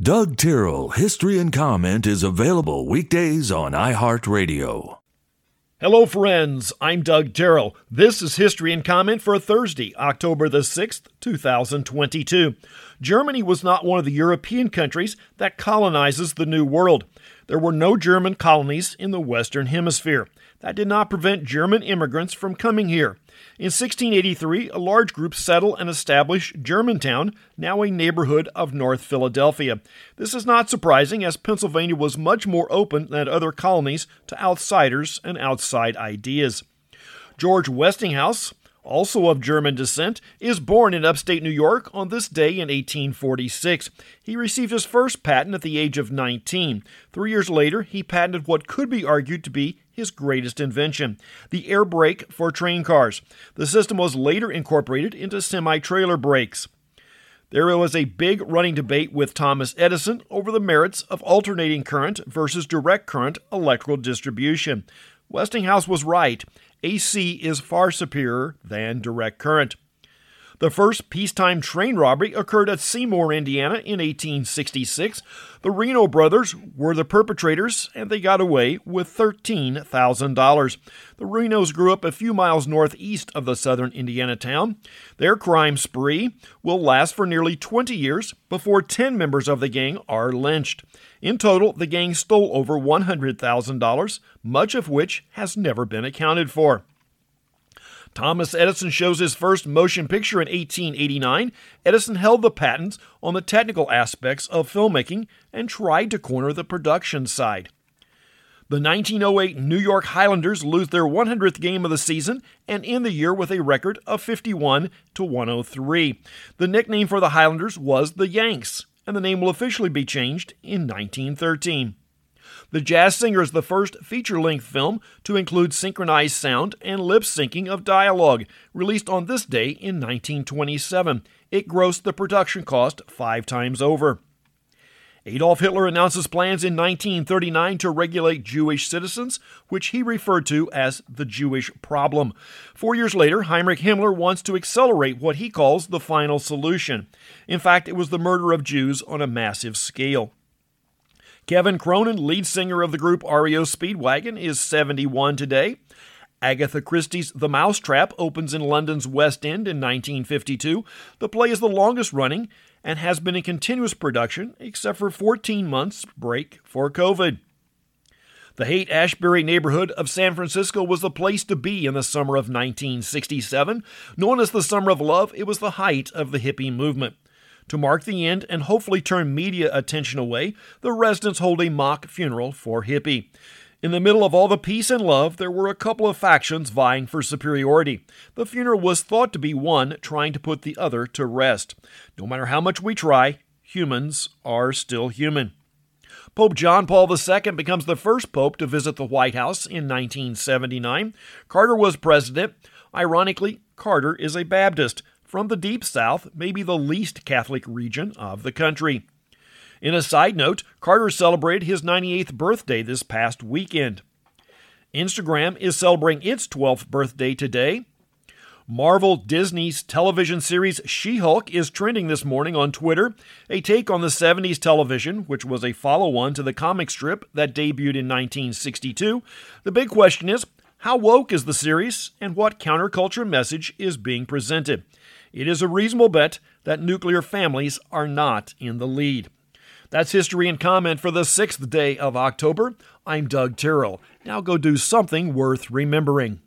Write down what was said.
Doug Tyrrell History and Comment is available weekdays on iHeartRadio. Hello, friends. I'm Doug Tyrrell. This is History and Comment for Thursday, October the 6th, 2022. Germany was not one of the European countries that colonizes the New World. There were no German colonies in the Western Hemisphere. That did not prevent German immigrants from coming here. In 1683, a large group settled and established Germantown, now a neighborhood of North Philadelphia. This is not surprising, as Pennsylvania was much more open than other colonies to outsiders and outside ideas. George Westinghouse, also of German descent, is born in upstate New York on this day in 1846. He received his first patent at the age of 19. Three years later, he patented what could be argued to be his greatest invention the air brake for train cars. The system was later incorporated into semi trailer brakes. There was a big running debate with Thomas Edison over the merits of alternating current versus direct current electrical distribution. Westinghouse was right. AC is far superior than direct current. The first peacetime train robbery occurred at Seymour, Indiana in 1866. The Reno brothers were the perpetrators and they got away with $13,000. The Renos grew up a few miles northeast of the southern Indiana town. Their crime spree will last for nearly 20 years before 10 members of the gang are lynched. In total, the gang stole over $100,000, much of which has never been accounted for. Thomas Edison shows his first motion picture in 1889. Edison held the patents on the technical aspects of filmmaking and tried to corner the production side. The 1908 New York Highlanders lose their 100th game of the season and end the year with a record of 51 to 103. The nickname for the Highlanders was the Yanks, and the name will officially be changed in 1913. The Jazz Singer is the first feature length film to include synchronized sound and lip syncing of dialogue, released on this day in 1927. It grossed the production cost five times over. Adolf Hitler announces plans in 1939 to regulate Jewish citizens, which he referred to as the Jewish problem. Four years later, Heinrich Himmler wants to accelerate what he calls the final solution. In fact, it was the murder of Jews on a massive scale. Kevin Cronin, lead singer of the group REO Speedwagon, is 71 today. Agatha Christie's The Mousetrap opens in London's West End in 1952. The play is the longest running and has been in continuous production except for 14 months break for COVID. The Haight Ashbury neighborhood of San Francisco was the place to be in the summer of 1967. Known as the Summer of Love, it was the height of the hippie movement. To mark the end and hopefully turn media attention away, the residents hold a mock funeral for Hippie. In the middle of all the peace and love, there were a couple of factions vying for superiority. The funeral was thought to be one trying to put the other to rest. No matter how much we try, humans are still human. Pope John Paul II becomes the first pope to visit the White House in 1979. Carter was president. Ironically, Carter is a Baptist from the Deep South, maybe the least Catholic region of the country. In a side note, Carter celebrated his 98th birthday this past weekend. Instagram is celebrating its 12th birthday today. Marvel Disney's television series She Hulk is trending this morning on Twitter, a take on the 70s television, which was a follow on to the comic strip that debuted in 1962. The big question is how woke is the series, and what counterculture message is being presented? It is a reasonable bet that nuclear families are not in the lead. That's history and comment for the sixth day of October. I'm Doug Tyrrell. Now go do something worth remembering.